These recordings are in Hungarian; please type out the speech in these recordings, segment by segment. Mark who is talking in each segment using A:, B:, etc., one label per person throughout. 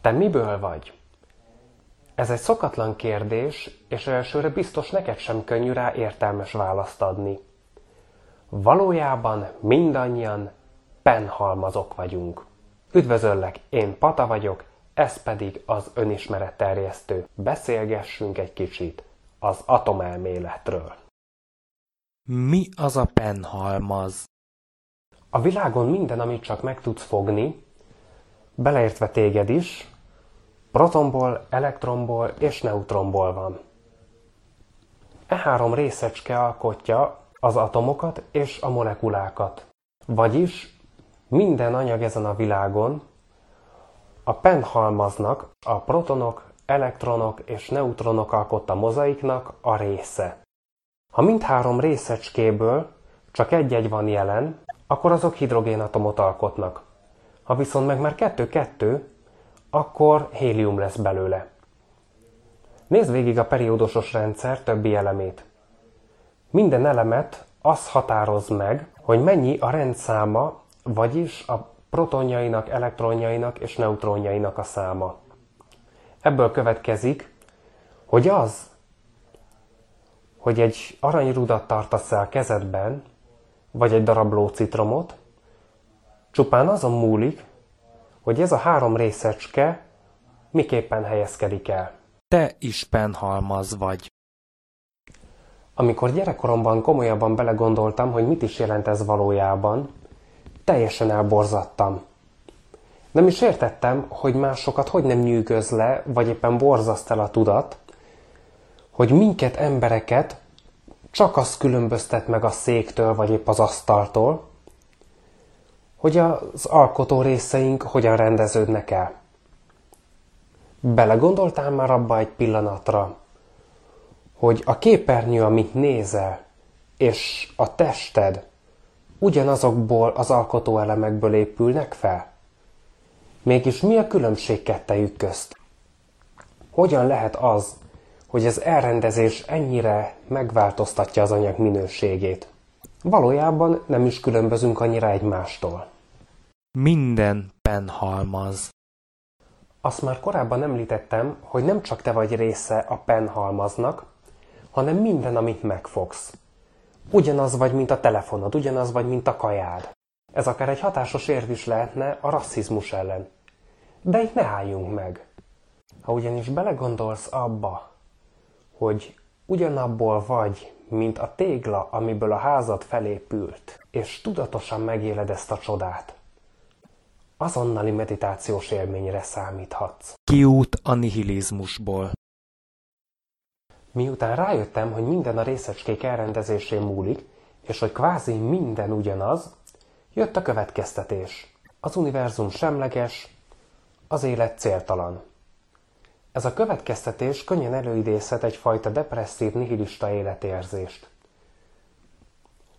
A: Te miből vagy? Ez egy szokatlan kérdés, és elsőre biztos neked sem könnyű rá értelmes választ adni. Valójában mindannyian penhalmazok vagyunk. Üdvözöllek, én Pata vagyok, ez pedig az önismeretterjesztő. Beszélgessünk egy kicsit az atomelméletről.
B: Mi az a penhalmaz?
A: A világon minden, amit csak meg tudsz fogni, beleértve téged is, protonból, elektronból és neutronból van. E három részecske alkotja az atomokat és a molekulákat. Vagyis minden anyag ezen a világon a penhalmaznak a protonok, elektronok és neutronok alkotta mozaiknak a része. Ha mindhárom részecskéből csak egy-egy van jelen, akkor azok hidrogénatomot alkotnak. Ha viszont meg már kettő-kettő, akkor hélium lesz belőle. Nézd végig a periódusos rendszer többi elemét. Minden elemet az határoz meg, hogy mennyi a rendszáma, vagyis a protonjainak, elektronjainak és neutronjainak a száma. Ebből következik, hogy az, hogy egy aranyrudat tartasz el kezedben, vagy egy darab lócitromot, csupán azon múlik, hogy ez a három részecske miképpen helyezkedik el.
B: Te is penhalmaz vagy.
A: Amikor gyerekkoromban komolyabban belegondoltam, hogy mit is jelent ez valójában, teljesen elborzadtam. Nem is értettem, hogy másokat hogy nem nyűgöz le, vagy éppen borzaszt el a tudat, hogy minket embereket csak az különböztet meg a széktől, vagy épp az asztaltól, hogy az alkotó részeink hogyan rendeződnek el. Belegondoltál már abba egy pillanatra, hogy a képernyő, amit nézel, és a tested ugyanazokból az alkotóelemekből épülnek fel? Mégis mi a különbség kettejük közt? Hogyan lehet az, hogy az elrendezés ennyire megváltoztatja az anyag minőségét? Valójában nem is különbözünk annyira egymástól.
B: Minden penhalmaz.
A: Azt már korábban említettem, hogy nem csak te vagy része a penhalmaznak, hanem minden, amit megfogsz. Ugyanaz vagy, mint a telefonod, ugyanaz vagy, mint a kajád. Ez akár egy hatásos érv is lehetne a rasszizmus ellen. De itt ne álljunk meg. Ha ugyanis belegondolsz abba, hogy ugyanabból vagy, mint a tégla, amiből a házad felépült, és tudatosan megéled ezt a csodát, azonnali meditációs élményre számíthatsz.
B: Kiút a nihilizmusból.
A: Miután rájöttem, hogy minden a részecskék elrendezésén múlik, és hogy kvázi minden ugyanaz, jött a következtetés. Az univerzum semleges, az élet céltalan. Ez a következtetés könnyen előidézhet egyfajta depresszív nihilista életérzést.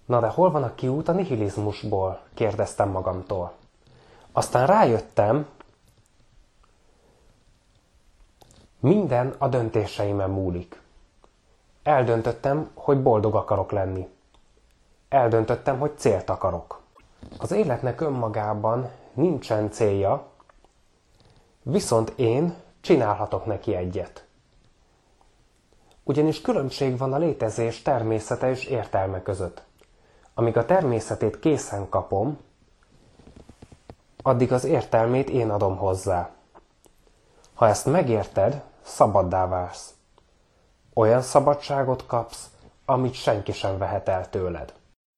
A: Na de hol van a kiút a nihilizmusból? kérdeztem magamtól. Aztán rájöttem, minden a döntéseimen múlik. Eldöntöttem, hogy boldog akarok lenni. Eldöntöttem, hogy célt akarok. Az életnek önmagában nincsen célja, viszont én csinálhatok neki egyet. Ugyanis különbség van a létezés természete és értelme között. Amíg a természetét készen kapom, addig az értelmét én adom hozzá. Ha ezt megérted, szabaddá válsz. Olyan szabadságot kapsz, amit senki sem vehet el tőled.